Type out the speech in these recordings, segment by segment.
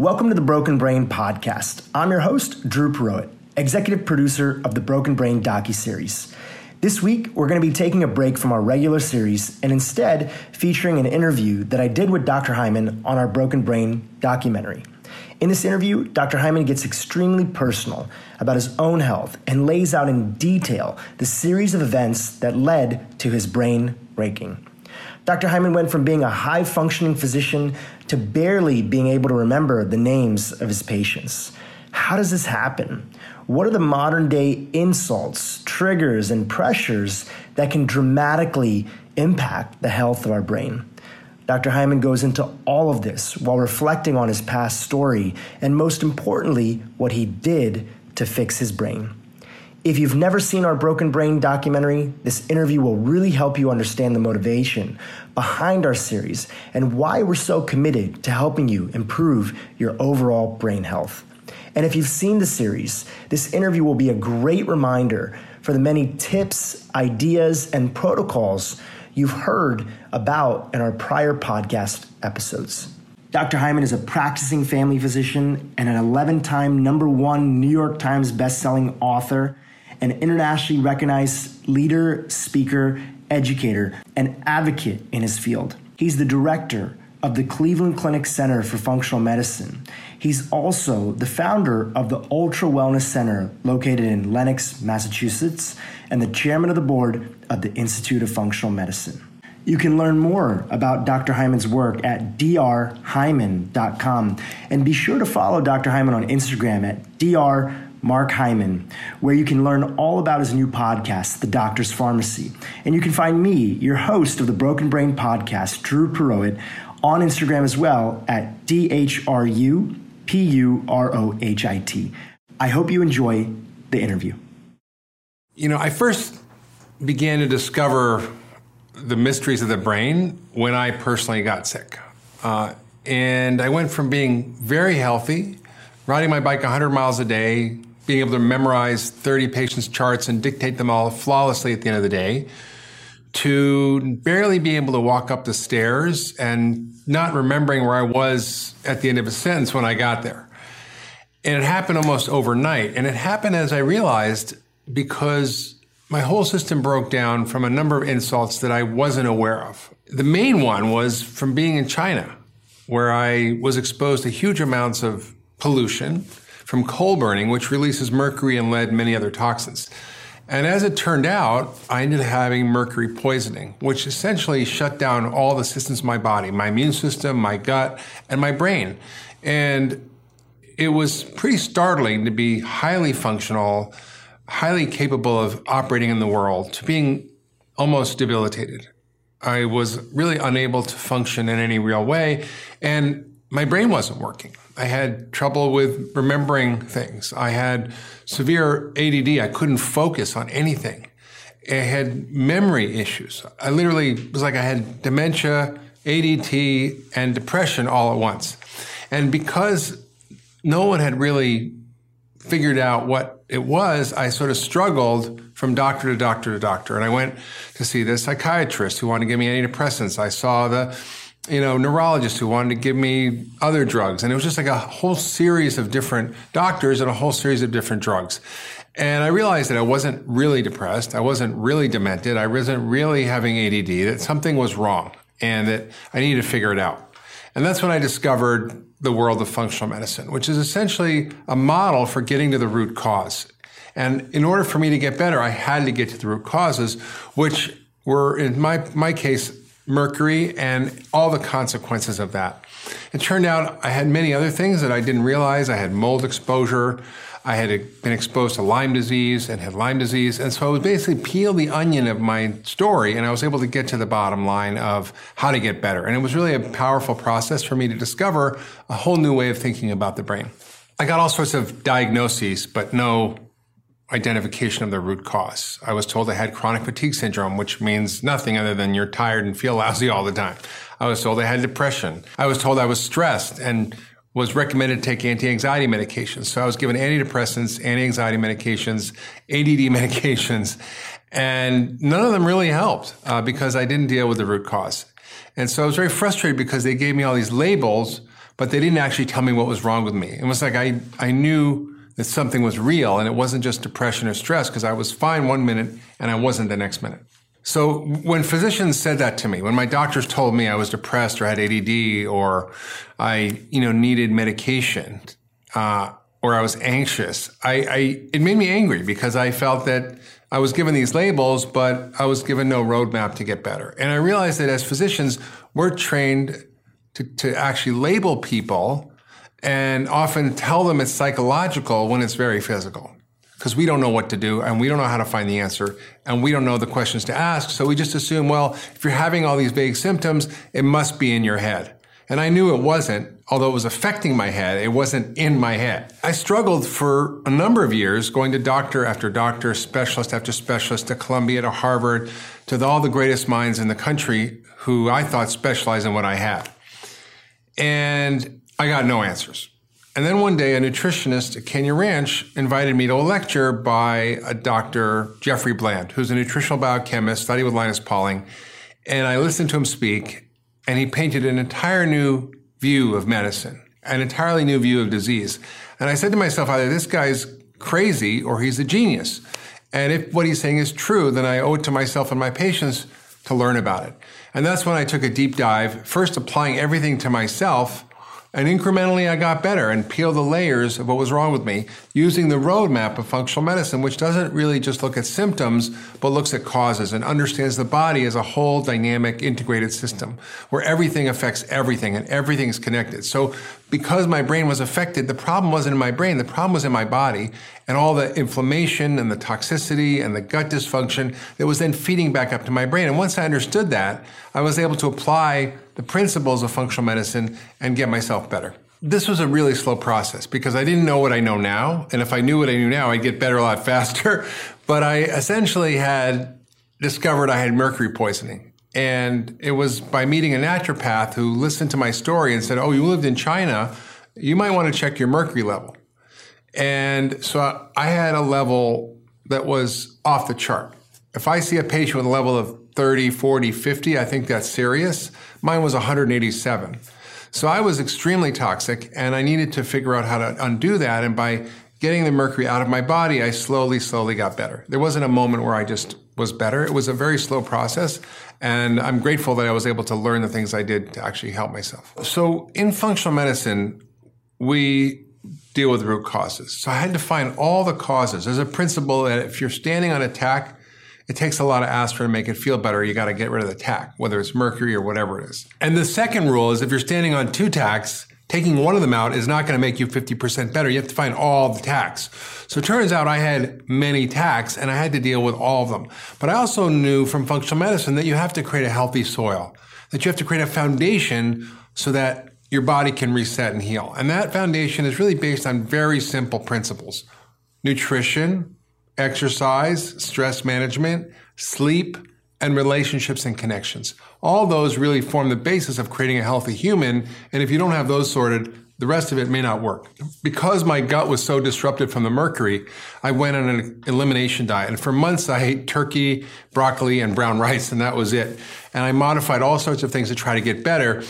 Welcome to the Broken Brain podcast. I'm your host, Dhru Purohit, executive producer of the Broken Brain docu-series. This week, we're going to be taking a break from our regular series and instead featuring an interview that I did with Dr. Hyman on our Broken Brain documentary. In this interview, Dr. Hyman gets extremely personal about his own health and lays out in detail the series of events that led to his brain breaking. Dr. Hyman went from being a high functioning physician to barely being able to remember the names of his patients. How does this happen? What are the modern day insults, triggers, and pressures that can dramatically impact the health of our brain? Dr. Hyman goes into all of this while reflecting on his past story and, most importantly, what he did to fix his brain. If you've never seen our Broken Brain documentary, this interview will really help you understand the motivation behind our series and why we're so committed to helping you improve your overall brain health. And if you've seen the series, this interview will be a great reminder for the many tips, ideas, and protocols you've heard about in our prior podcast episodes. Dr. Hyman is a practicing family physician and an 11 time number one New York Times bestselling author, an internationally recognized leader, speaker, educator, and advocate in his field. He's the director of the Cleveland Clinic Center for Functional Medicine. He's also the founder of the Ultra Wellness Center located in Lenox, Massachusetts, and the chairman of the board of the Institute of Functional Medicine. You can learn more about Dr. Hyman's work at drhyman.com and be sure to follow Dr. Hyman on Instagram at dr Mark Hyman, where you can learn all about his new podcast, The Doctor's Pharmacy. And you can find me, your host of the Broken Brain podcast, Dhru Purohit, on Instagram as well at D H R U P U R O H I T. I hope you enjoy the interview. You know, I first began to discover the mysteries of the brain when I personally got sick. Uh, and I went from being very healthy, riding my bike 100 miles a day, being able to memorize 30 patients' charts and dictate them all flawlessly at the end of the day, to barely be able to walk up the stairs and not remembering where I was at the end of a sentence when I got there. And it happened almost overnight. And it happened as I realized because my whole system broke down from a number of insults that I wasn't aware of. The main one was from being in China, where I was exposed to huge amounts of pollution from coal burning, which releases mercury and lead and many other toxins. And as it turned out, I ended up having mercury poisoning, which essentially shut down all the systems of my body, my immune system, my gut, and my brain. And it was pretty startling to be highly functional, highly capable of operating in the world, to being almost debilitated. I was really unable to function in any real way, and my brain wasn't working. I had trouble with remembering things. I had severe ADD. I couldn't focus on anything. I had memory issues. I literally was like I had dementia, ADD, and depression all at once. And because no one had really figured out what it was, I sort of struggled from doctor to doctor to doctor. And I went to see the psychiatrist who wanted to give me antidepressants. I saw the you know, neurologists who wanted to give me other drugs. And it was just like a whole series of different doctors and a whole series of different drugs. And I realized that I wasn't really depressed. I wasn't really demented. I wasn't really having ADD, that something was wrong and that I needed to figure it out. And that's when I discovered the world of functional medicine, which is essentially a model for getting to the root cause. And in order for me to get better, I had to get to the root causes, which were, in my, my case, mercury and all the consequences of that. It turned out I had many other things that I didn't realize. I had mold exposure. I had been exposed to Lyme disease and had Lyme disease. And so I would basically peel the onion of my story and I was able to get to the bottom line of how to get better. And it was really a powerful process for me to discover a whole new way of thinking about the brain. I got all sorts of diagnoses, but no identification of the root cause. I was told I had chronic fatigue syndrome, which means nothing other than you're tired and feel lousy all the time. I was told I had depression. I was told I was stressed and was recommended to take anti-anxiety medications. So I was given antidepressants, anti-anxiety medications, ADD medications, and none of them really helped uh, because I didn't deal with the root cause. And so I was very frustrated because they gave me all these labels, but they didn't actually tell me what was wrong with me. It was like I, I knew that something was real and it wasn't just depression or stress because I was fine one minute and I wasn't the next minute. So when physicians said that to me, when my doctors told me I was depressed or had ADD or I, you know, needed medication, uh, or I was anxious, I, I, it made me angry because I felt that I was given these labels, but I was given no roadmap to get better. And I realized that as physicians, we're trained to, to actually label people and often tell them it's psychological when it's very physical because we don't know what to do and we don't know how to find the answer and we don't know the questions to ask. So we just assume, well, if you're having all these vague symptoms, it must be in your head. And I knew it wasn't, although it was affecting my head, it wasn't in my head. I struggled for a number of years going to doctor after doctor, specialist after specialist, to Columbia, to Harvard, to all the greatest minds in the country who I thought specialized in what I had. And I got no answers. And then one day, a nutritionist at Canyon Ranch invited me to a lecture by a Dr. Jeffrey Bland, who's a nutritional biochemist, studied with Linus Pauling. And I listened to him speak, and he painted an entire new view of medicine, an entirely new view of disease. And I said to myself, either this guy's crazy or he's a genius. And if what he's saying is true, then I owe it to myself and my patients to learn about it. And that's when I took a deep dive, first applying everything to myself and incrementally, I got better and peeled the layers of what was wrong with me using the roadmap of functional medicine, which doesn't really just look at symptoms, but looks at causes and understands the body as a whole dynamic integrated system where everything affects everything and everything is connected. So because my brain was affected, the problem wasn't in my brain, the problem was in my body and all the inflammation and the toxicity and the gut dysfunction that was then feeding back up to my brain. And once I understood that, I was able to apply the principles of functional medicine and get myself better. This was a really slow process because I didn't know what I know now. And if I knew what I knew now, I'd get better a lot faster. But I essentially had discovered I had mercury poisoning. And it was by meeting a naturopath who listened to my story and said, Oh, you lived in China. You might want to check your mercury level. And so I had a level that was off the chart. If I see a patient with a level of 30, 40, 50, I think that's serious. Mine was 187. So I was extremely toxic and I needed to figure out how to undo that. And by getting the mercury out of my body, I slowly, slowly got better. There wasn't a moment where I just was better. It was a very slow process. And I'm grateful that I was able to learn the things I did to actually help myself. So in functional medicine, we deal with root causes. So I had to find all the causes. There's a principle that if you're standing on a tack, it takes a lot of aspirin to make it feel better. You got to get rid of the tack, whether it's mercury or whatever it is. And the second rule is if you're standing on two tacks, taking one of them out is not going to make you 50% better. You have to find all the tacks. So it turns out I had many tacks and I had to deal with all of them. But I also knew from functional medicine that you have to create a healthy soil, that you have to create a foundation so that your body can reset and heal. And that foundation is really based on very simple principles. Nutrition, exercise, stress management, sleep, and relationships and connections. All those really form the basis of creating a healthy human. And if you don't have those sorted, the rest of it may not work. Because my gut was so disrupted from the mercury, I went on an elimination diet. And for months, I ate turkey, broccoli, and brown rice, and that was it. And I modified all sorts of things to try to get better.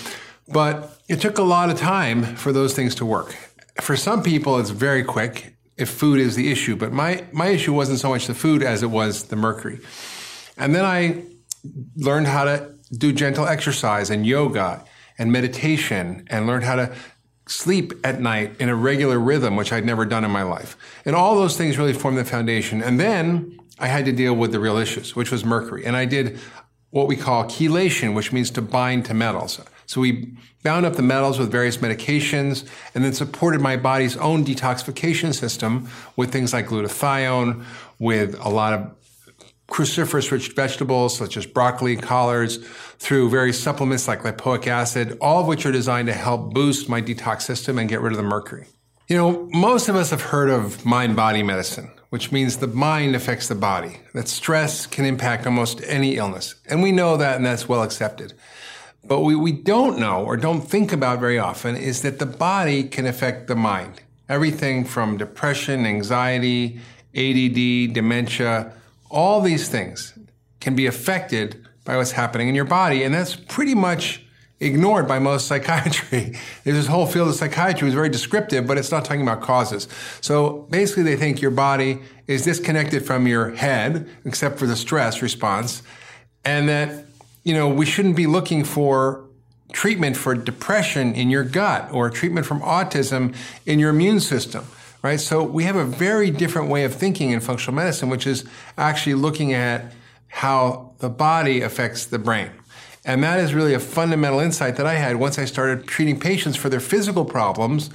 But it took a lot of time for those things to work. For some people, it's very quick if food is the issue. But my, my issue wasn't so much the food as it was the mercury. And then I learned how to do gentle exercise and yoga and meditation and learned how to sleep at night in a regular rhythm, which I'd never done in my life. And all those things really formed the foundation. And then I had to deal with the real issues, which was mercury. And I did what we call chelation, which means to bind to metals. So we bound up the metals with various medications and then supported my body's own detoxification system with things like glutathione, with a lot of cruciferous rich vegetables such as broccoli, and collards, through various supplements like lipoic acid, all of which are designed to help boost my detox system and get rid of the mercury. You know, most of us have heard of mind body medicine, which means the mind affects the body, that stress can impact almost any illness. And we know that and that's well accepted. But what we don't know or don't think about very often is that the body can affect the mind. Everything from depression, anxiety, ADD, dementia, all these things can be affected by what's happening in your body. And that's pretty much ignored by most psychiatry. There's this whole field of psychiatry is very descriptive, but it's not talking about causes. So basically, they think your body is disconnected from your head, except for the stress response, and that you know we shouldn't be looking for treatment for depression in your gut or treatment from autism in your immune system. Right. So we have a very different way of thinking in functional medicine, which is actually looking at how the body affects the brain. And that is really a fundamental insight that I had once I started treating patients for their physical problems.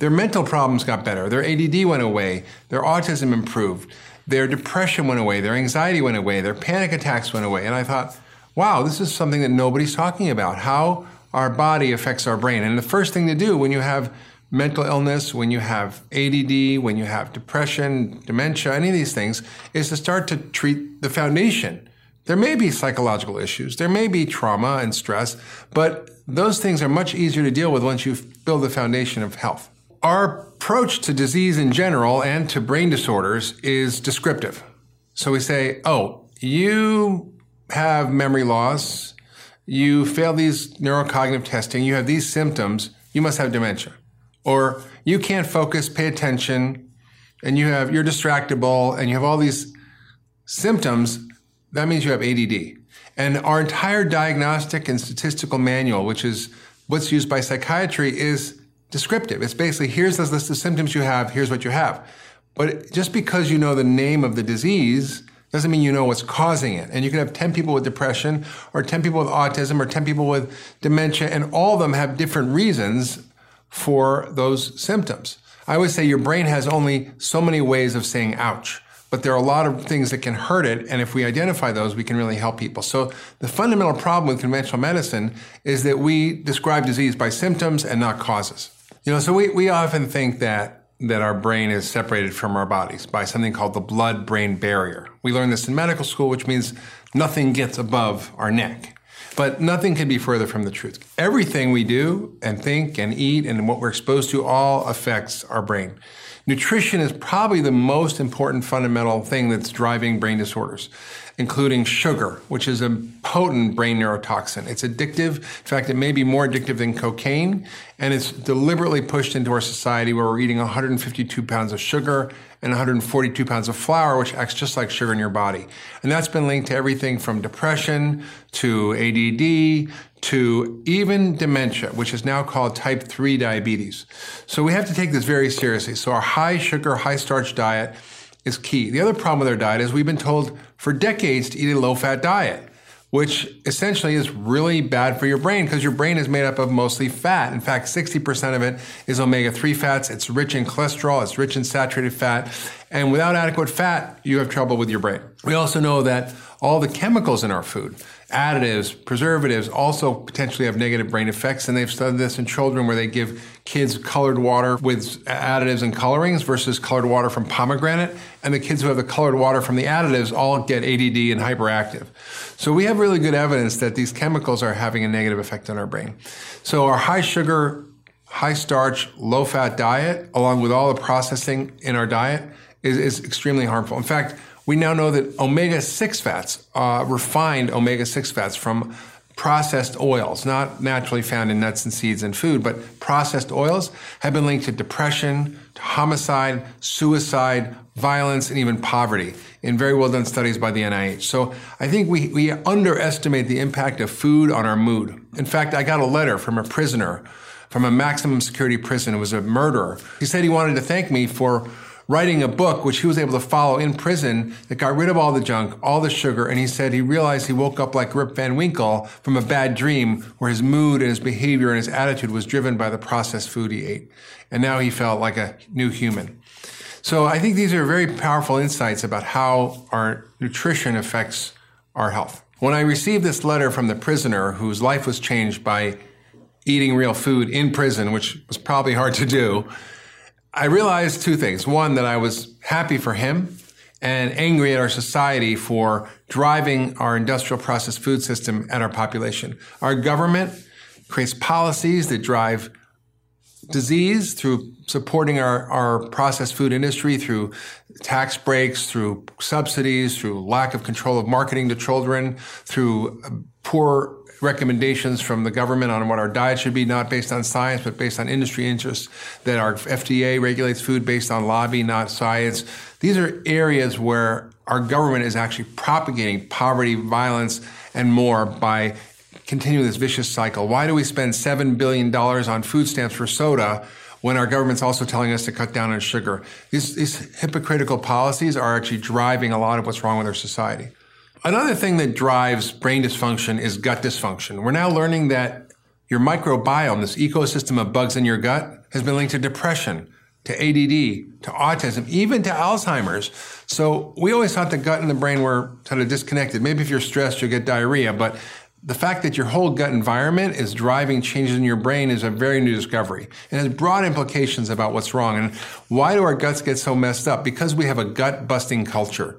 Their mental problems got better. Their ADD went away. Their autism improved. Their depression went away. Their anxiety went away. Their panic attacks went away. And I thought, wow, this is something that nobody's talking about how our body affects our brain. And the first thing to do when you have mental illness, when you have ADD, when you have depression, dementia, any of these things, is to start to treat the foundation there may be psychological issues, there may be trauma and stress, but those things are much easier to deal with once you build the foundation of health. Our approach to disease in general and to brain disorders is descriptive. So we say, oh, you have memory loss, you fail these neurocognitive testing, you have these symptoms, you must have dementia. Or you can't focus, pay attention, and you have you're distractible and you have all these symptoms that means you have ADD. And our entire diagnostic and statistical manual, which is what's used by psychiatry, is descriptive. It's basically here's the list of symptoms you have, here's what you have. But just because you know the name of the disease doesn't mean you know what's causing it. And you can have 10 people with depression or 10 people with autism or 10 people with dementia, and all of them have different reasons for those symptoms. I always say your brain has only so many ways of saying ouch but there are a lot of things that can hurt it. And if we identify those, we can really help people. So the fundamental problem with conventional medicine is that we describe disease by symptoms and not causes. You know, so we, we often think that that our brain is separated from our bodies by something called the blood brain barrier. We learn this in medical school, which means nothing gets above our neck. But nothing can be further from the truth. Everything we do and think and eat and what we're exposed to all affects our brain. Nutrition is probably the most important fundamental thing that's driving brain disorders, including sugar, which is a potent brain neurotoxin. It's addictive. In fact, it may be more addictive than cocaine, and it's deliberately pushed into our society where we're eating 152 pounds of sugar and 142 pounds of flour, which acts just like sugar in your body. And that's been linked to everything from depression to ADD to even dementia, which is now called type 3 diabetes. So we have to take this very seriously. So our high sugar, high starch diet is key. The other problem with our diet is we've been told for decades to eat a low fat diet which essentially is really bad for your brain because your brain is made up of mostly fat. In fact, 60% of it is omega 3 fats. It's rich in cholesterol, it's rich in saturated fat. And without adequate fat, you have trouble with your brain. We also know that all the chemicals in our food, additives, preservatives, also potentially have negative brain effects. And they've studied this in children where they give kids colored water with additives and colorings versus colored water from pomegranate. And the kids who have the colored water from the additives all get ADD and hyperactive. So we have really good evidence that these chemicals are having a negative effect on our brain. So our high sugar, high starch, low fat diet, along with all the processing in our diet, is, is extremely harmful. In fact, we now know that omega 6 fats, uh, refined omega 6 fats from processed oils, not naturally found in nuts and seeds and food, but processed oils have been linked to depression, homicide, suicide, violence, and even poverty in very well done studies by the NIH. So I think we, we underestimate the impact of food on our mood. In fact, I got a letter from a prisoner from a maximum security prison who was a murderer. He said he wanted to thank me for writing a book which he was able to follow in prison that got rid of all the junk, all the sugar, and he said he realized he woke up like Rip Van Winkle from a bad dream where his mood and his behavior and his attitude was driven by the processed food he ate. And now he felt like a new human. So I think these are very powerful insights about how our nutrition affects our health. When I received this letter from the prisoner whose life was changed by eating real food in prison, which was probably hard to do, I realized two things. One, that I was happy for him and angry at our society for driving our industrial processed food system at our population. Our government creates policies that drive disease through supporting our, our processed food industry through tax breaks, through subsidies, through lack of control of marketing to children, through poor recommendations from the government on what our diet should be, not based on science, but based on industry interests, that our FDA regulates food based on lobby, not science. These are areas where our government is actually propagating poverty, violence, and more by continuing this vicious cycle. Why do we spend $7 billion on food stamps for soda when our government's also telling us to cut down on sugar? These, these hypocritical policies are actually driving a lot of what's wrong with our society. Another thing that drives brain dysfunction is gut dysfunction. We're now learning that your microbiome, this ecosystem of bugs in your gut, has been linked to depression, to ADD, to autism, even to Alzheimer's. So we always thought the gut and the brain were sort of disconnected. Maybe if you're stressed, you'll get diarrhea, but the fact that your whole gut environment is driving changes in your brain is a very new discovery and has broad implications about what's wrong. And why do our guts get so messed up? Because we have a gut busting culture.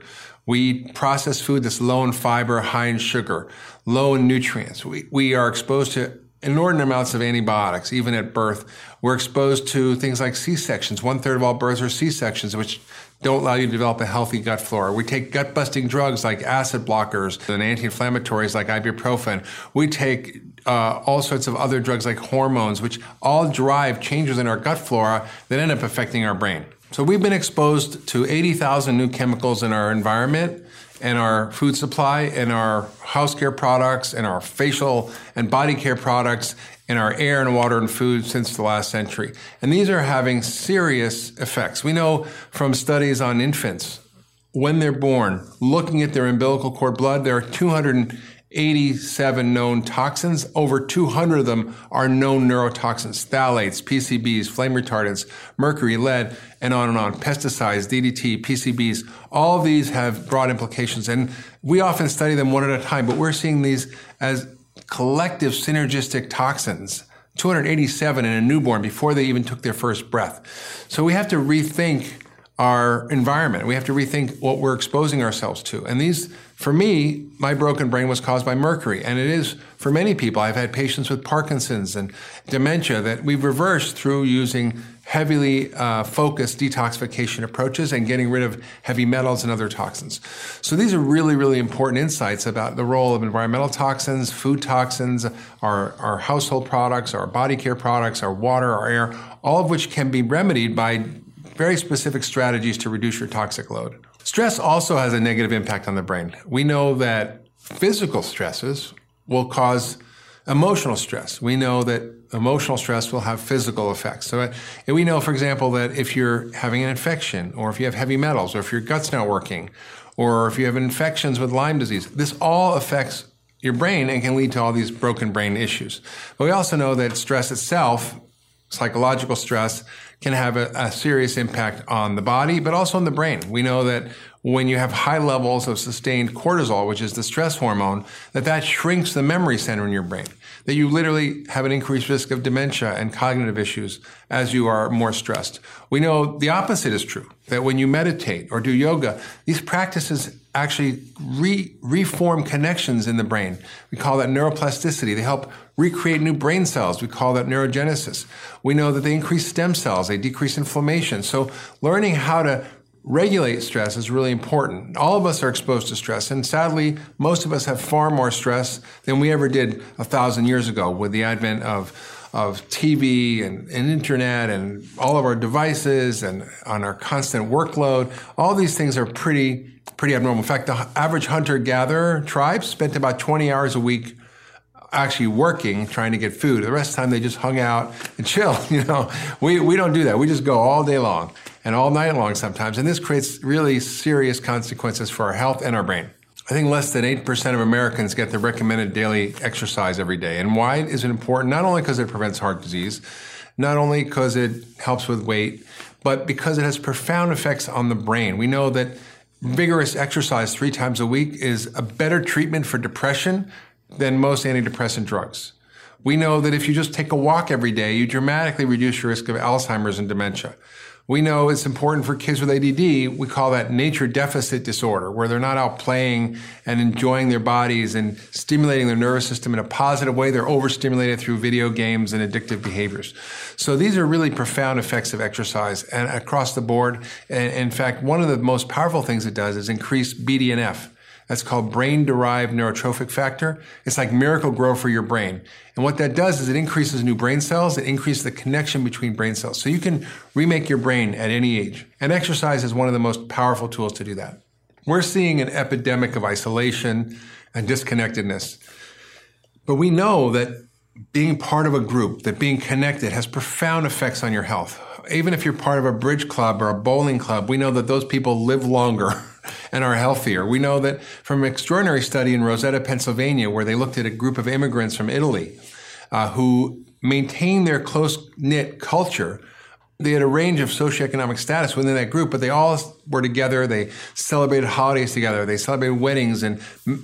We eat processed food that's low in fiber, high in sugar, low in nutrients. We, we are exposed to inordinate amounts of antibiotics, even at birth. We're exposed to things like C-sections. One third of all births are C-sections, which don't allow you to develop a healthy gut flora. We take gut busting drugs like acid blockers and anti inflammatories like ibuprofen. We take uh, all sorts of other drugs like hormones, which all drive changes in our gut flora that end up affecting our brain. So we've been exposed to 80,000 new chemicals in our environment and our food supply and our house care products and our facial and body care products and our air and water and food since the last century. And these are having serious effects. We know from studies on infants when they're born, looking at their umbilical cord blood, there are 200 87 known toxins. Over 200 of them are known neurotoxins, phthalates, PCBs, flame retardants, mercury, lead, and on and on. Pesticides, DDT, PCBs, all of these have broad implications. And we often study them one at a time, but we're seeing these as collective synergistic toxins. 287 in a newborn before they even took their first breath. So we have to rethink our environment. We have to rethink what we're exposing ourselves to. And these, for me, my broken brain was caused by mercury. And it is for many people. I've had patients with Parkinson's and dementia that we've reversed through using heavily uh, focused detoxification approaches and getting rid of heavy metals and other toxins. So these are really, really important insights about the role of environmental toxins, food toxins, our, our household products, our body care products, our water, our air, all of which can be remedied by very specific strategies to reduce your toxic load. Stress also has a negative impact on the brain. We know that physical stresses will cause emotional stress. We know that emotional stress will have physical effects. So uh, we know, for example, that if you're having an infection, or if you have heavy metals, or if your gut's not working, or if you have infections with Lyme disease, this all affects your brain and can lead to all these broken brain issues. But we also know that stress itself, psychological stress, can have a, a, serious impact on the body, but also on the brain. We know that when you have high levels of sustained cortisol, which is the stress hormone, that that shrinks the memory center in your brain. That you literally have an increased risk of dementia and cognitive issues as you are more stressed. We know the opposite is true. That when you meditate or do yoga, these practices actually re- reform connections in the brain. We call that neuroplasticity. They help recreate new brain cells. We call that neurogenesis. We know that they increase stem cells, they decrease inflammation. So learning how to regulate stress is really important. All of us are exposed to stress, and sadly, most of us have far more stress than we ever did a thousand years ago with the advent of of TV and, and internet and all of our devices and on our constant workload. All these things are pretty pretty abnormal. In fact, the average hunter gatherer tribe spent about 20 hours a week actually working trying to get food. The rest of the time they just hung out and chill. You know, we, we don't do that. We just go all day long and all night long sometimes. And this creates really serious consequences for our health and our brain. I think less than 8% of Americans get the recommended daily exercise every day. And why is it important? Not only because it prevents heart disease, not only because it helps with weight, but because it has profound effects on the brain. We know that vigorous exercise three times a week is a better treatment for depression than most antidepressant drugs. We know that if you just take a walk every day, you dramatically reduce your risk of Alzheimer's and dementia. We know it's important for kids with ADD. We call that nature deficit disorder, where they're not out playing and enjoying their bodies and stimulating their nervous system in a positive way. They're overstimulated through video games and addictive behaviors. So these are really profound effects of exercise and across the board. And in fact, one of the most powerful things it does is increase BDNF that's called brain derived neurotrophic factor. It's like miracle grow for your brain. And what that does is it increases new brain cells, it increases the connection between brain cells. So you can remake your brain at any age. And exercise is one of the most powerful tools to do that. We're seeing an epidemic of isolation and disconnectedness. But we know that being part of a group, that being connected has profound effects on your health. Even if you're part of a bridge club or a bowling club, we know that those people live longer and are healthier. We know that from an extraordinary study in Roseto, Pennsylvania, where they looked at a group of immigrants from Italy uh, who maintained their close knit culture they had a range of socioeconomic status within that group, but they all were together. They celebrated holidays together. They celebrated weddings and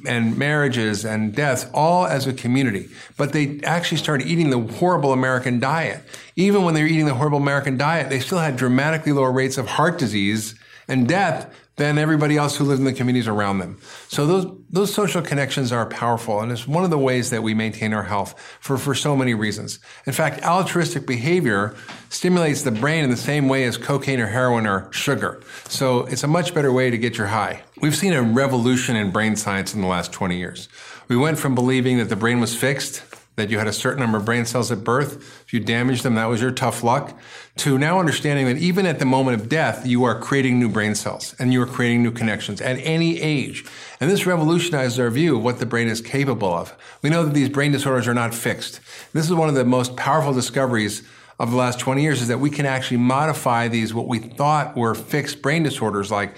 and marriages and deaths, all as a community. But they actually started eating the horrible American diet. Even when they were eating the horrible American diet, they still had dramatically lower rates of heart disease and death than everybody else who lived in the communities around them. So those those social connections are powerful, and it's one of the ways that we maintain our health for, for so many reasons. In fact, altruistic behavior stimulates the brain in the same way as cocaine or heroin or sugar. So it's a much better way to get your high. We've seen a revolution in brain science in the last 20 years. We went from believing that the brain was fixed that you had a certain number of brain cells at birth. If you damaged them, that was your tough luck. To now understanding that even at the moment of death, you are creating new brain cells and you are creating new connections at any age. And this revolutionizes our view of what the brain is capable of. We know that these brain disorders are not fixed. This is one of the most powerful discoveries of the last 20 years is that we can actually modify these, what we thought were fixed brain disorders like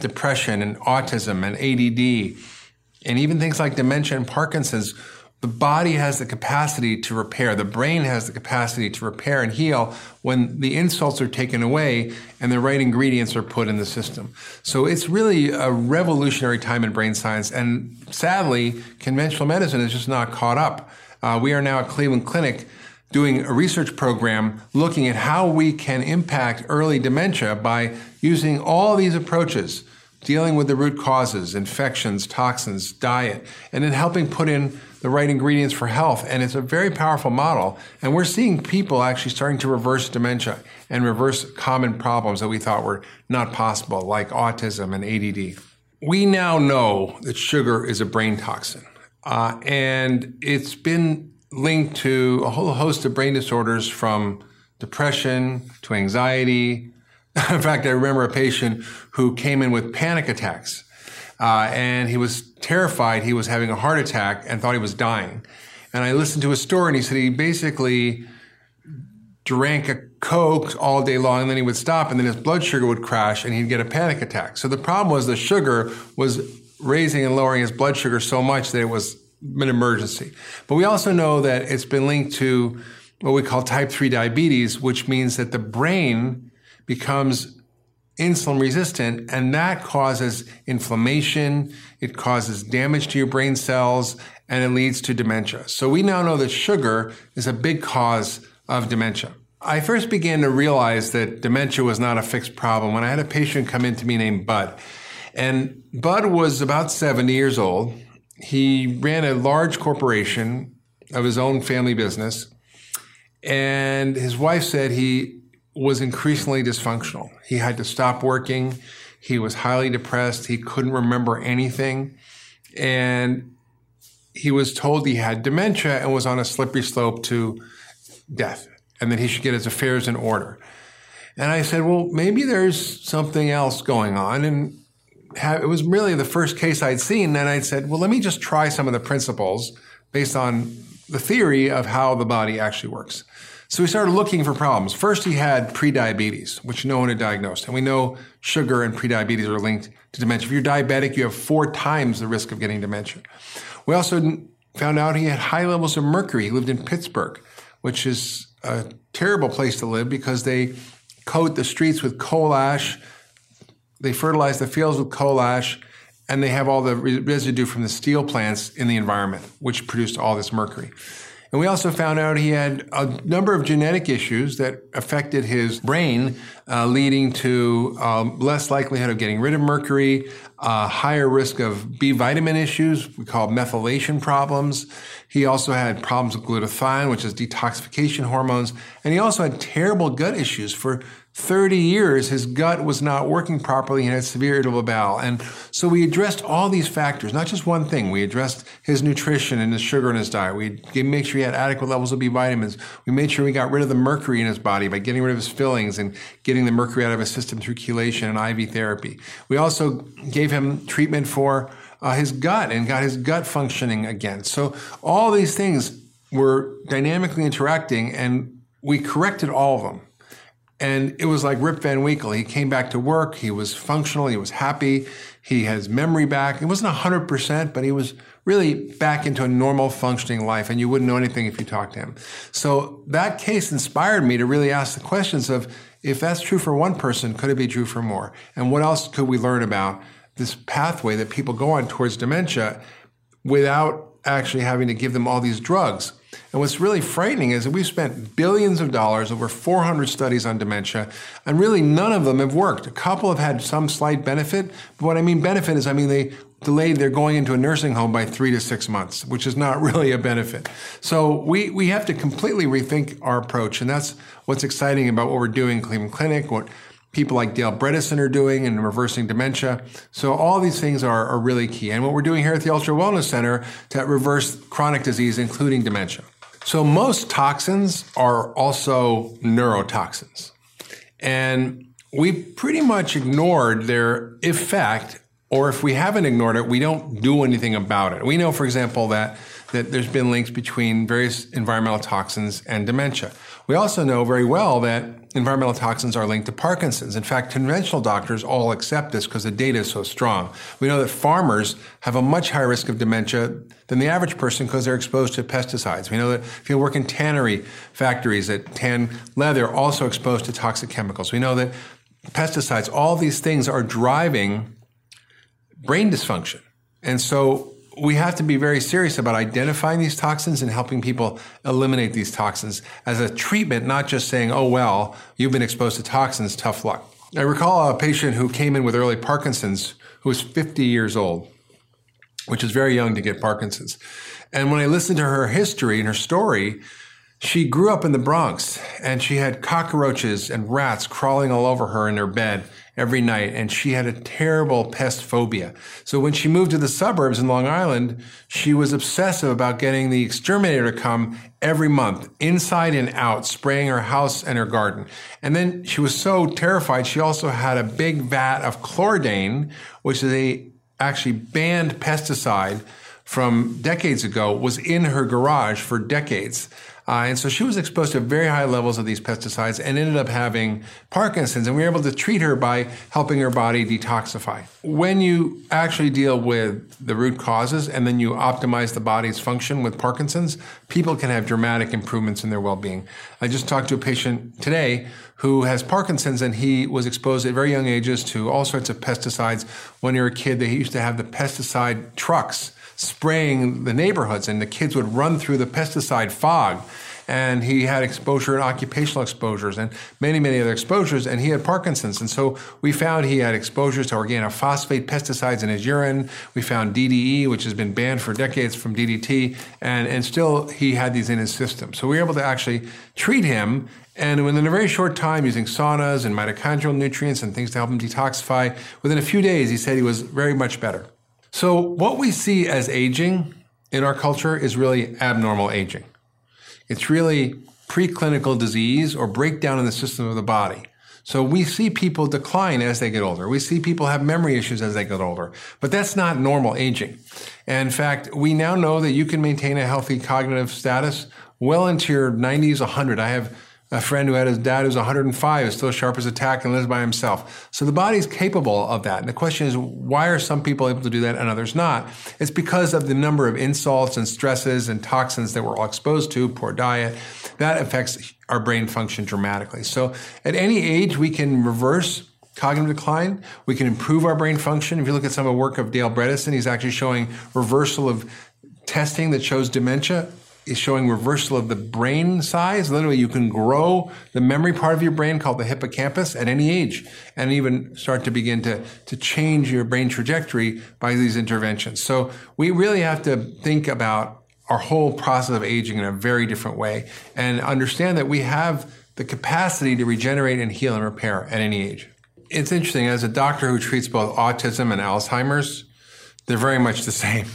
depression and autism and ADD and even things like dementia and Parkinson's the body has the capacity to repair. The brain has the capacity to repair and heal when the insults are taken away and the right ingredients are put in the system. So it's really a revolutionary time in brain science. And sadly, conventional medicine is just not caught up. Uh, we are now at Cleveland Clinic doing a research program looking at how we can impact early dementia by using all these approaches, dealing with the root causes, infections, toxins, diet, and then helping put in the right ingredients for health. And it's a very powerful model. And we're seeing people actually starting to reverse dementia and reverse common problems that we thought were not possible, like autism and ADD. We now know that sugar is a brain toxin. Uh, and it's been linked to a whole host of brain disorders from depression to anxiety. In fact, I remember a patient who came in with panic attacks uh, and he was terrified he was having a heart attack and thought he was dying. And I listened to his story, and he said he basically drank a Coke all day long, and then he would stop, and then his blood sugar would crash, and he'd get a panic attack. So the problem was the sugar was raising and lowering his blood sugar so much that it was an emergency. But we also know that it's been linked to what we call type 3 diabetes, which means that the brain becomes insulin resistant, and that causes inflammation, it causes damage to your brain cells, and it leads to dementia. So we now know that sugar is a big cause of dementia. I first began to realize that dementia was not a fixed problem when I had a patient come in to me named Bud. And Bud was about 70 years old. He ran a large corporation of his own family business. And his wife said he was increasingly dysfunctional. He had to stop working. He was highly depressed. He couldn't remember anything. And he was told he had dementia and was on a slippery slope to death and that he should get his affairs in order. And I said, well, maybe there's something else going on. And it was really the first case I'd seen. And I said, well, let me just try some of the principles based on the theory of how the body actually works. So we started looking for problems. First, he had prediabetes, which no one had diagnosed. And we know sugar and prediabetes are linked to dementia. If you're diabetic, you have four times the risk of getting dementia. We also found out he had high levels of mercury. He lived in Pittsburgh, which is a terrible place to live because they coat the streets with coal ash. They fertilize the fields with coal ash, and they have all the residue from the steel plants in the environment, which produced all this mercury. And we also found out he had a number of genetic issues that affected his brain, uh, leading to um, less likelihood of getting rid of mercury, a higher risk of B vitamin issues, we call methylation problems. He also had problems with glutathione, which is detoxification hormones. And he also had terrible gut issues for 30 years, his gut was not working properly and had severe irritable bowel. And so we addressed all these factors, not just one thing. We addressed his nutrition and his sugar in his diet. We made sure he had adequate levels of B vitamins. We made sure we got rid of the mercury in his body by getting rid of his fillings and getting the mercury out of his system through chelation and IV therapy. We also gave him treatment for uh, his gut and got his gut functioning again. So all these things were dynamically interacting and we corrected all of them. And it was like Rip Van Winkle. He came back to work. He was functional. He was happy. He has memory back. It wasn't 100%, but he was really back into a normal functioning life. And you wouldn't know anything if you talked to him. So that case inspired me to really ask the questions of if that's true for one person, could it be true for more? And what else could we learn about this pathway that people go on towards dementia without actually having to give them all these drugs? And what's really frightening is that we've spent billions of dollars, over 400 studies on dementia, and really none of them have worked. A couple have had some slight benefit, but what I mean benefit is I mean they delayed their going into a nursing home by three to six months, which is not really a benefit. So we, we have to completely rethink our approach, and that's what's exciting about what we're doing in Cleveland Clinic, what people like Dale Bredesen are doing in reversing dementia. So all these things are, are really key. And what we're doing here at the Ultra Wellness Center to reverse chronic disease, including dementia. So most toxins are also neurotoxins. And we pretty much ignored their effect, or if we haven't ignored it, we don't do anything about it. We know, for example, that, that there's been links between various environmental toxins and dementia. We also know very well that environmental toxins are linked to Parkinson's. In fact, conventional doctors all accept this because the data is so strong. We know that farmers have a much higher risk of dementia than the average person because they're exposed to pesticides. We know that if you work in tannery factories that tan leather, also exposed to toxic chemicals. We know that pesticides, all these things are driving brain dysfunction. And so we have to be very serious about identifying these toxins and helping people eliminate these toxins as a treatment, not just saying, oh, well, you've been exposed to toxins, tough luck. I recall a patient who came in with early Parkinson's who was 50 years old, which is very young to get Parkinson's. And when I listened to her history and her story, she grew up in the Bronx and she had cockroaches and rats crawling all over her in her bed every night. And she had a terrible pest phobia. So when she moved to the suburbs in Long Island, she was obsessive about getting the exterminator to come every month, inside and out, spraying her house and her garden. And then she was so terrified, she also had a big vat of chlordane, which is a actually banned pesticide from decades ago, was in her garage for decades. Uh, and so she was exposed to very high levels of these pesticides and ended up having Parkinson's. And we were able to treat her by helping her body detoxify. When you actually deal with the root causes and then you optimize the body's function with Parkinson's, people can have dramatic improvements in their well being. I just talked to a patient today who has Parkinson's and he was exposed at very young ages to all sorts of pesticides. When you were a kid, they used to have the pesticide trucks spraying the neighborhoods, and the kids would run through the pesticide fog. And he had exposure and occupational exposures and many, many other exposures, and he had Parkinson's. And so we found he had exposures to organophosphate pesticides in his urine. We found DDE, which has been banned for decades from DDT, and, and still he had these in his system. So we were able to actually treat him and within a very short time, using saunas and mitochondrial nutrients and things to help him detoxify, within a few days, he said he was very much better. So, what we see as aging in our culture is really abnormal aging. It's really preclinical disease or breakdown in the system of the body. So we see people decline as they get older. We see people have memory issues as they get older, but that's not normal aging. And in fact, we now know that you can maintain a healthy cognitive status well into your 90s, 100. I have a friend who had his dad who's 105 is still sharp as a tack and lives by himself. So the body's capable of that. And the question is, why are some people able to do that and others not? It's because of the number of insults and stresses and toxins that we're all exposed to, poor diet. That affects our brain function dramatically. So at any age, we can reverse cognitive decline. We can improve our brain function. If you look at some of the work of Dale Bredesen, he's actually showing reversal of testing that shows dementia is showing reversal of the brain size. Literally, you can grow the memory part of your brain called the hippocampus at any age and even start to begin to, to change your brain trajectory by these interventions. So we really have to think about our whole process of aging in a very different way and understand that we have the capacity to regenerate and heal and repair at any age. It's interesting, as a doctor who treats both autism and Alzheimer's, they're very much the same.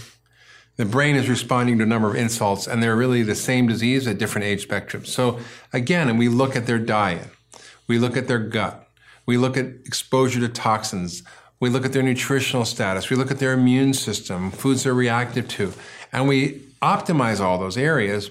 The brain is responding to a number of insults, and they're really the same disease at different age spectrums. So, again, and we look at their diet, we look at their gut, we look at exposure to toxins, we look at their nutritional status, we look at their immune system, foods they're reactive to, and we optimize all those areas,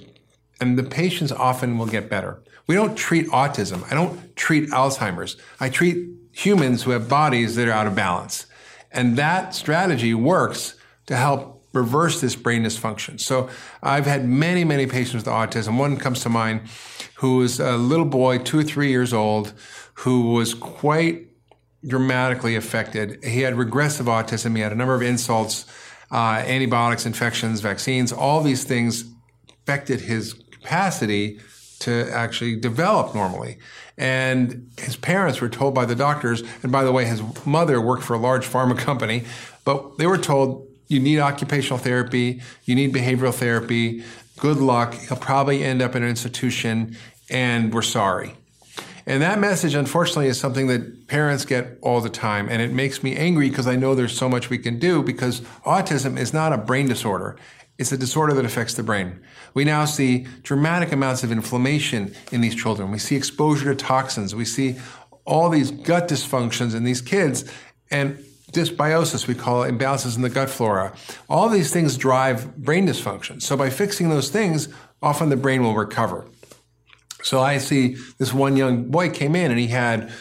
and the patients often will get better. We don't treat autism. I don't treat Alzheimer's. I treat humans who have bodies that are out of balance. And that strategy works to help reverse this brain dysfunction. So I've had many, many patients with autism. One comes to mind who was a little boy, two or three years old, who was quite dramatically affected. He had regressive autism. He had a number of insults, uh, antibiotics, infections, vaccines. All these things affected his capacity to actually develop normally. And his parents were told by the doctors, and by the way, his mother worked for a large pharma company, but they were told you need occupational therapy, you need behavioral therapy. Good luck. He'll probably end up in an institution, and we're sorry. And that message, unfortunately, is something that parents get all the time. And it makes me angry because I know there's so much we can do because autism is not a brain disorder. It's a disorder that affects the brain. We now see dramatic amounts of inflammation in these children. We see exposure to toxins. We see all these gut dysfunctions in these kids. And dysbiosis, we call it imbalances in the gut flora. All these things drive brain dysfunction. So by fixing those things, often the brain will recover. So I see this one young boy came in and he had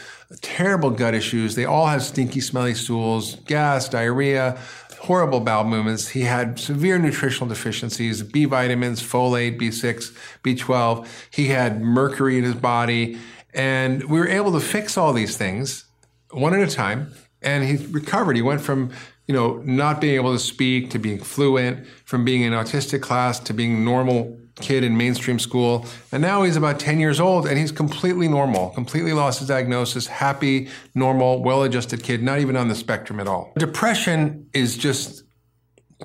terrible gut issues. They all have stinky, smelly stools, gas, diarrhea, horrible bowel movements. He had severe nutritional deficiencies, B vitamins, folate, B6, B12. He had mercury in his body. And we were able to fix all these things one at a time and he recovered. He went from you know not being able to speak to being fluent, from being in autistic class to being normal kid in mainstream school, and now he's about 10 years old and he's completely normal, completely lost his diagnosis, happy, normal, well-adjusted kid, not even on the spectrum at all. Depression is just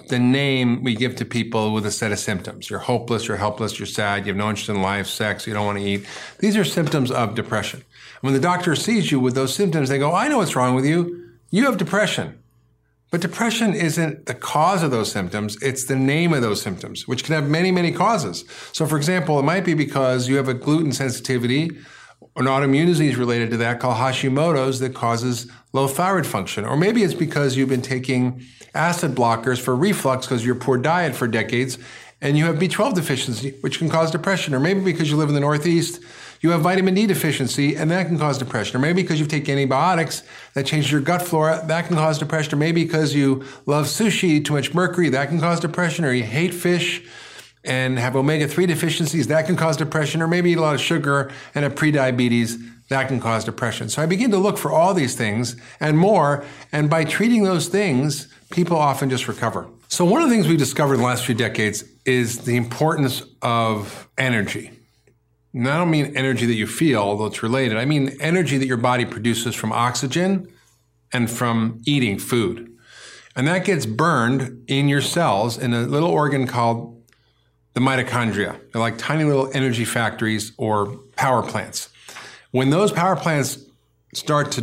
the name we give to people with a set of symptoms. You're hopeless, you're helpless, you're sad, you have no interest in life, sex, you don't want to eat. These are symptoms of depression. When the doctor sees you with those symptoms, they go, I know what's wrong with you. You have depression. But depression isn't the cause of those symptoms, it's the name of those symptoms, which can have many, many causes. So, for example, it might be because you have a gluten sensitivity an autoimmune disease related to that called Hashimoto's that causes low thyroid function. Or maybe it's because you've been taking acid blockers for reflux because your poor diet for decades and you have B12 deficiency, which can cause depression. Or maybe because you live in the Northeast you have vitamin D deficiency, and that can cause depression. Or maybe because you take antibiotics that changes your gut flora, that can cause depression. Or maybe because you love sushi, too much mercury, that can cause depression. Or you hate fish and have omega 3 deficiencies, that can cause depression. Or maybe eat a lot of sugar and have prediabetes, that can cause depression. So I begin to look for all these things and more. And by treating those things, people often just recover. So, one of the things we've discovered in the last few decades is the importance of energy. And I don't mean energy that you feel, although it's related. I mean energy that your body produces from oxygen and from eating food. And that gets burned in your cells in a little organ called the mitochondria. They're like tiny little energy factories or power plants. When those power plants start to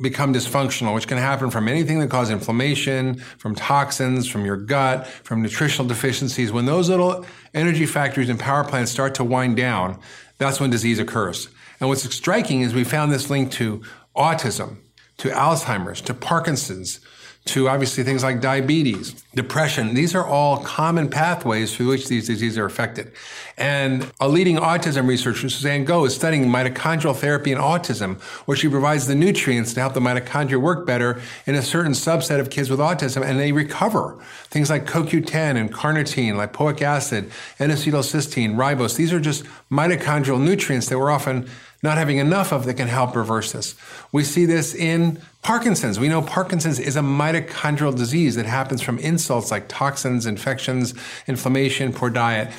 become dysfunctional, which can happen from anything that causes inflammation, from toxins, from your gut, from nutritional deficiencies, when those little energy factories and power plants start to wind down, that's when disease occurs. And what's striking is we found this link to autism, to Alzheimer's, to Parkinson's, to obviously things like diabetes, depression. These are all common pathways through which these diseases are affected. And a leading autism researcher, Suzanne Goh, is studying mitochondrial therapy in autism, where she provides the nutrients to help the mitochondria work better in a certain subset of kids with autism, and they recover. Things like CoQ10 and carnitine, lipoic acid, N-acetylcysteine, ribose. These are just mitochondrial nutrients that we're often not having enough of that can help reverse this. We see this in Parkinson's. We know Parkinson's is a mitochondrial disease that happens from insults like toxins, infections, inflammation, poor diet.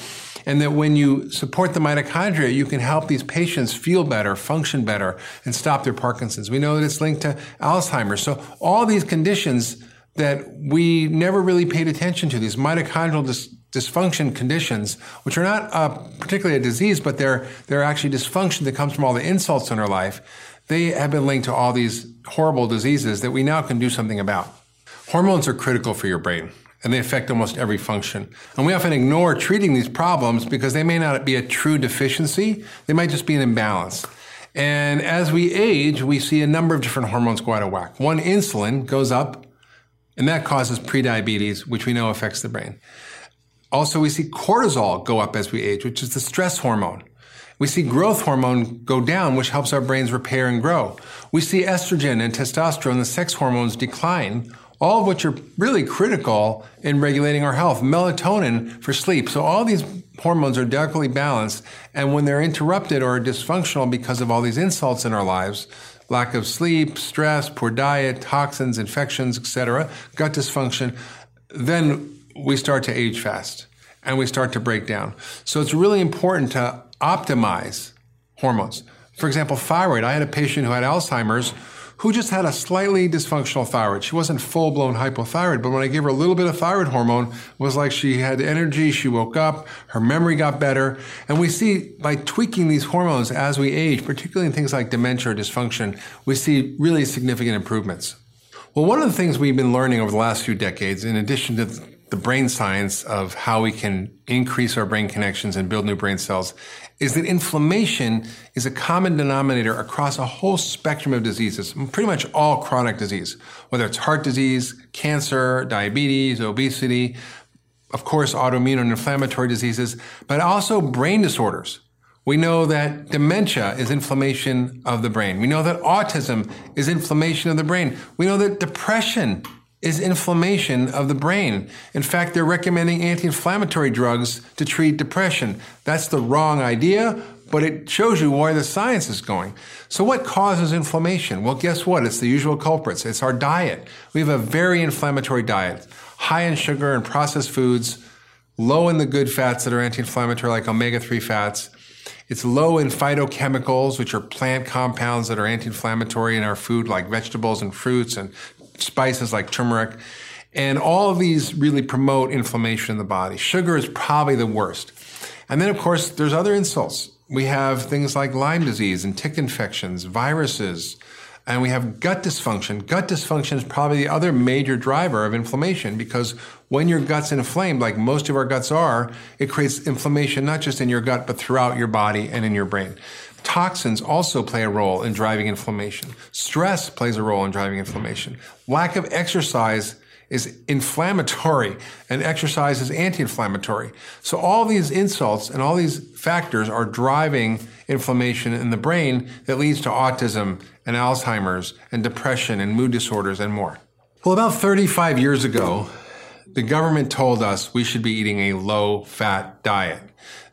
And that when you support the mitochondria, you can help these patients feel better, function better, and stop their Parkinson's. We know that it's linked to Alzheimer's. So all these conditions that we never really paid attention to, these mitochondrial dis- dysfunction conditions, which are not uh, particularly a disease, but they're, they're actually dysfunction that comes from all the insults in our life, they have been linked to all these horrible diseases that we now can do something about. Hormones are critical for your brain and they affect almost every function. And we often ignore treating these problems because they may not be a true deficiency, they might just be an imbalance. And as we age, we see a number of different hormones go out of whack. One, insulin goes up, and that causes prediabetes, which we know affects the brain. Also, we see cortisol go up as we age, which is the stress hormone. We see growth hormone go down, which helps our brains repair and grow. We see estrogen and testosterone, the sex hormones, decline, all of which are really critical in regulating our health. Melatonin for sleep. So all these hormones are delicately balanced. And when they're interrupted or dysfunctional because of all these insults in our lives, lack of sleep, stress, poor diet, toxins, infections, etc., gut dysfunction, then we start to age fast and we start to break down. So it's really important to optimize hormones. For example, thyroid. I had a patient who had Alzheimer's who just had a slightly dysfunctional thyroid. She wasn't full blown hypothyroid, but when I gave her a little bit of thyroid hormone, it was like she had energy, she woke up, her memory got better. And we see by tweaking these hormones as we age, particularly in things like dementia or dysfunction, we see really significant improvements. Well, one of the things we've been learning over the last few decades, in addition to the brain science of how we can increase our brain connections and build new brain cells is that inflammation is a common denominator across a whole spectrum of diseases, pretty much all chronic disease, whether it's heart disease, cancer, diabetes, obesity, of course, autoimmune and inflammatory diseases, but also brain disorders. We know that dementia is inflammation of the brain. We know that autism is inflammation of the brain. We know that depression is inflammation of the brain. In fact, they're recommending anti inflammatory drugs to treat depression. That's the wrong idea, but it shows you where the science is going. So, what causes inflammation? Well, guess what? It's the usual culprits. It's our diet. We have a very inflammatory diet, high in sugar and processed foods, low in the good fats that are anti inflammatory, like omega 3 fats. It's low in phytochemicals, which are plant compounds that are anti inflammatory in our food, like vegetables and fruits and spices like turmeric. And all of these really promote inflammation in the body. Sugar is probably the worst. And then, of course, there's other insults. We have things like Lyme disease and tick infections, viruses, and we have gut dysfunction. Gut dysfunction is probably the other major driver of inflammation because when your gut's inflamed, like most of our guts are, it creates inflammation not just in your gut, but throughout your body and in your brain. Toxins also play a role in driving inflammation. Stress plays a role in driving inflammation. Lack of exercise is inflammatory and exercise is anti-inflammatory. So all these insults and all these factors are driving inflammation in the brain that leads to autism and Alzheimer's and depression and mood disorders and more. Well, about 35 years ago, the government told us we should be eating a low fat diet.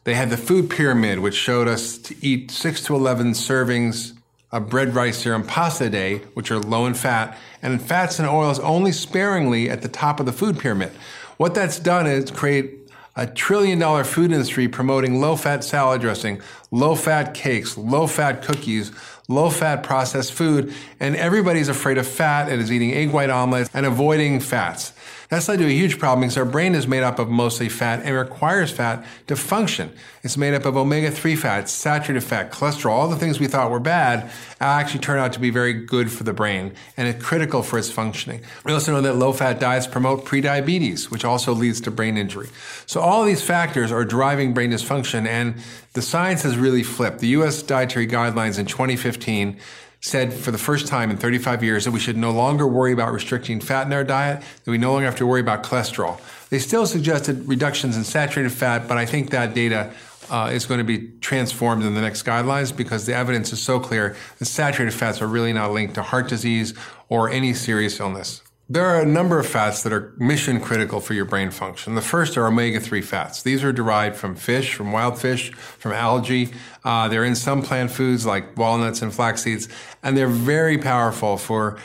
They had the food pyramid, which showed us to eat six to 11 servings of bread, rice, cereal, and pasta a day, which are low in fat, and fats and oils only sparingly at the top of the food pyramid. What that's done is create a trillion dollar food industry promoting low fat salad dressing, low fat cakes, low fat cookies, low fat processed food, and everybody's afraid of fat and is eating egg white omelets and avoiding fats. That's led to a huge problem because our brain is made up of mostly fat and requires fat to function. It's made up of omega 3 fats, saturated fat, cholesterol, all the things we thought were bad actually turn out to be very good for the brain and it's critical for its functioning. We also know that low fat diets promote prediabetes, which also leads to brain injury. So all these factors are driving brain dysfunction and the science has really flipped. The US dietary guidelines in 2015 said for the first time in 35 years that we should no longer worry about restricting fat in our diet, that we no longer have to worry about cholesterol. They still suggested reductions in saturated fat, but I think that data uh, is going to be transformed in the next guidelines because the evidence is so clear that saturated fats are really not linked to heart disease or any serious illness. There are a number of fats that are mission critical for your brain function. The first are omega 3 fats. These are derived from fish, from wild fish, from algae. Uh, they're in some plant foods like walnuts and flax seeds, and they're very powerful for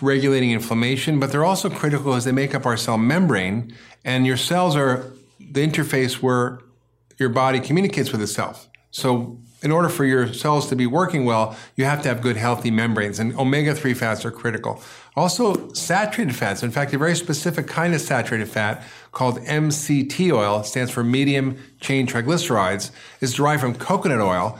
regulating inflammation, but they're also critical as they make up our cell membrane, and your cells are the interface where your body communicates with itself. So in order for your cells to be working well, you have to have good, healthy membranes, and omega 3 fats are critical. Also, saturated fats, in fact, a very specific kind of saturated fat called MCT oil, stands for medium chain triglycerides, is derived from coconut oil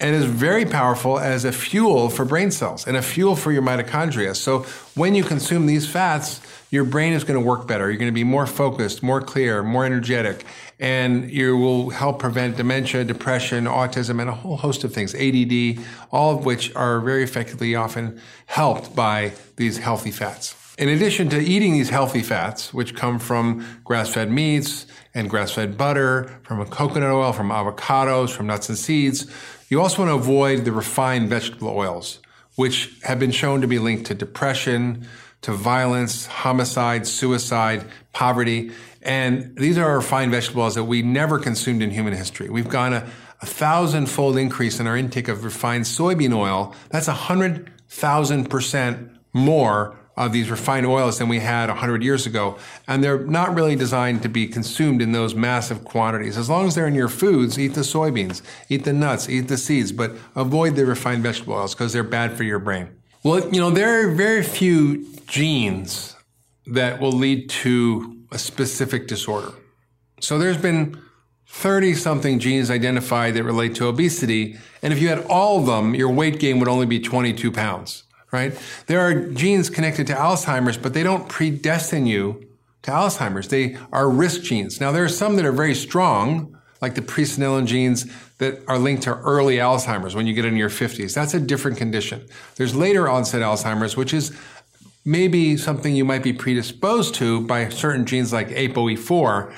and is very powerful as a fuel for brain cells and a fuel for your mitochondria. So when you consume these fats, your brain is going to work better. You're going to be more focused, more clear, more energetic, and you will help prevent dementia, depression, autism, and a whole host of things, ADD, all of which are very effectively often helped by these healthy fats. In addition to eating these healthy fats, which come from grass fed meats and grass fed butter, from coconut oil, from avocados, from nuts and seeds, you also want to avoid the refined vegetable oils, which have been shown to be linked to depression, to violence, homicide, suicide, poverty. And these are refined vegetable oils that we never consumed in human history. We've gone a, a thousand fold increase in our intake of refined soybean oil. That's a hundred thousand percent more of these refined oils than we had 100 years ago. And they're not really designed to be consumed in those massive quantities. As long as they're in your foods, eat the soybeans, eat the nuts, eat the seeds, but avoid the refined vegetable oils because they're bad for your brain. Well, you know, there are very few genes that will lead to a specific disorder. So there's been 30 something genes identified that relate to obesity. And if you had all of them, your weight gain would only be 22 pounds right? There are genes connected to Alzheimer's, but they don't predestine you to Alzheimer's. They are risk genes. Now, there are some that are very strong, like the presenilin genes that are linked to early Alzheimer's when you get into your 50s. That's a different condition. There's later onset Alzheimer's, which is maybe something you might be predisposed to by certain genes like ApoE4,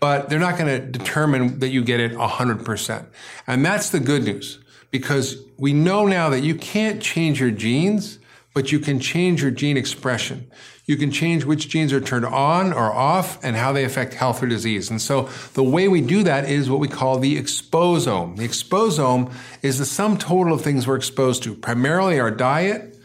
but they're not going to determine that you get it 100%. And that's the good news because we know now that you can't change your genes, but you can change your gene expression. You can change which genes are turned on or off and how they affect health or disease. And so the way we do that is what we call the exposome. The exposome is the sum total of things we're exposed to, primarily our diet,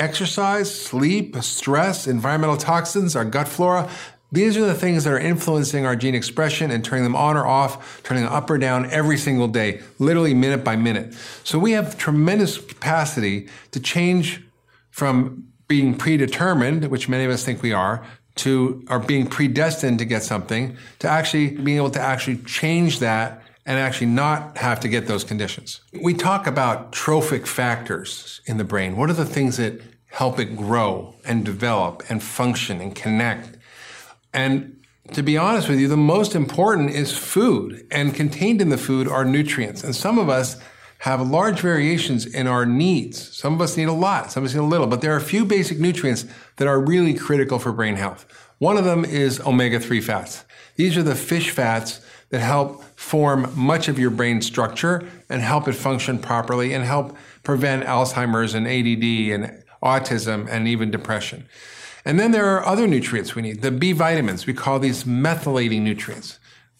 exercise, sleep, stress, environmental toxins, our gut flora. These are the things that are influencing our gene expression and turning them on or off, turning them up or down every single day, literally minute by minute. So we have tremendous capacity to change from being predetermined, which many of us think we are, to are being predestined to get something, to actually being able to actually change that and actually not have to get those conditions. We talk about trophic factors in the brain. What are the things that help it grow and develop and function and connect? And to be honest with you, the most important is food, and contained in the food are nutrients. And some of us have large variations in our needs. Some of us need a lot, some of us need a little, but there are a few basic nutrients that are really critical for brain health. One of them is omega 3 fats. These are the fish fats that help form much of your brain structure and help it function properly and help prevent Alzheimer's and ADD and autism and even depression. And then there are other nutrients we need. The B vitamins, we call these methylating nutrients.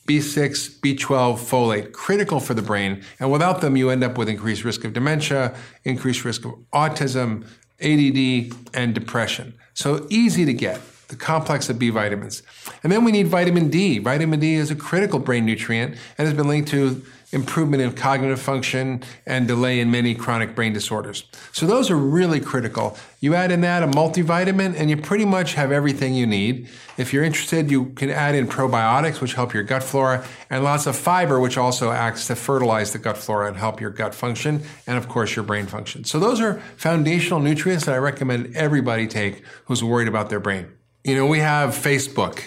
B6, B12, folate, critical for the brain. And without them, you end up with increased risk of dementia, increased risk of autism, ADD, and depression. So easy to get, the complex of B vitamins. And then we need vitamin D. Vitamin D is a critical brain nutrient and has been linked to improvement in cognitive function, and delay in many chronic brain disorders. So those are really critical. You add in that a multivitamin, and you pretty much have everything you need. If you're interested, you can add in probiotics, which help your gut flora, and lots of fiber, which also acts to fertilize the gut flora and help your gut function, and of course, your brain function. So those are foundational nutrients that I recommend everybody take who's worried about their brain. You know, we have Facebook,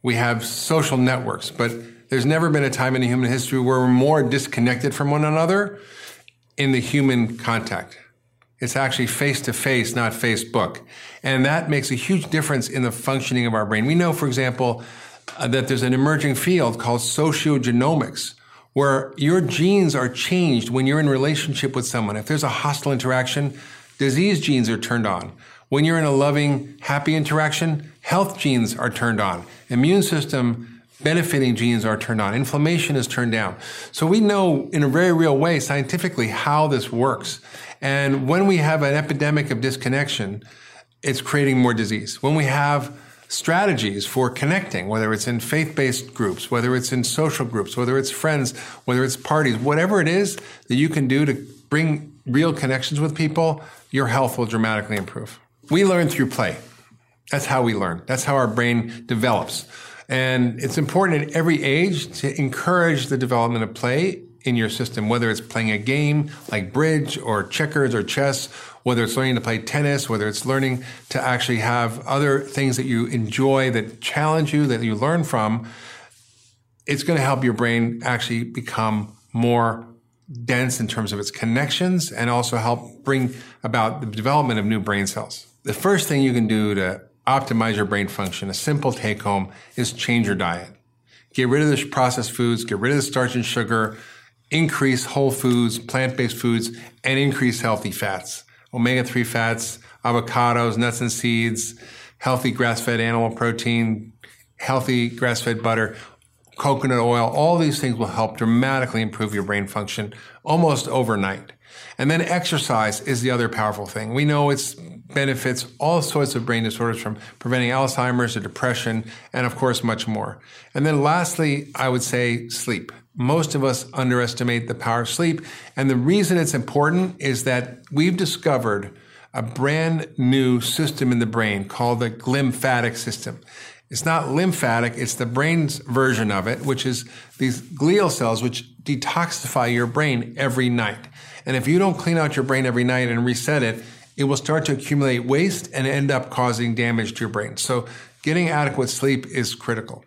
we have social networks, but there's never been a time in human history where we're more disconnected from one another in the human contact. It's actually face to face, not Facebook. And that makes a huge difference in the functioning of our brain. We know, for example, uh, that there's an emerging field called sociogenomics, where your genes are changed when you're in relationship with someone. If there's a hostile interaction, disease genes are turned on. When you're in a loving, happy interaction, health genes are turned on. Immune system benefiting genes are turned on. Inflammation is turned down. So we know in a very real way scientifically how this works. And when we have an epidemic of disconnection, it's creating more disease. When we have strategies for connecting, whether it's in faith based groups, whether it's in social groups, whether it's friends, whether it's parties, whatever it is that you can do to bring real connections with people, your health will dramatically improve. We learn through play. That's how we learn. That's how our brain develops. And it's important at every age to encourage the development of play in your system, whether it's playing a game like bridge or checkers or chess, whether it's learning to play tennis, whether it's learning to actually have other things that you enjoy that challenge you, that you learn from. It's going to help your brain actually become more dense in terms of its connections and also help bring about the development of new brain cells. The first thing you can do to optimize your brain function, a simple take home, is change your diet. Get rid of the processed foods, get rid of the starch and sugar, increase whole foods, plant based foods, and increase healthy fats. Omega 3 fats, avocados, nuts and seeds, healthy grass fed animal protein, healthy grass fed butter, coconut oil. All these things will help dramatically improve your brain function almost overnight. And then exercise is the other powerful thing. We know it's benefits all sorts of brain disorders from preventing Alzheimer's or depression and of course much more. And then lastly, I would say sleep. Most of us underestimate the power of sleep. And the reason it's important is that we've discovered a brand new system in the brain called the glymphatic system. It's not lymphatic, it's the brain's version of it, which is these glial cells which detoxify your brain every night. And if you don't clean out your brain every night and reset it, it will start to accumulate waste and end up causing damage to your brain. So getting adequate sleep is critical.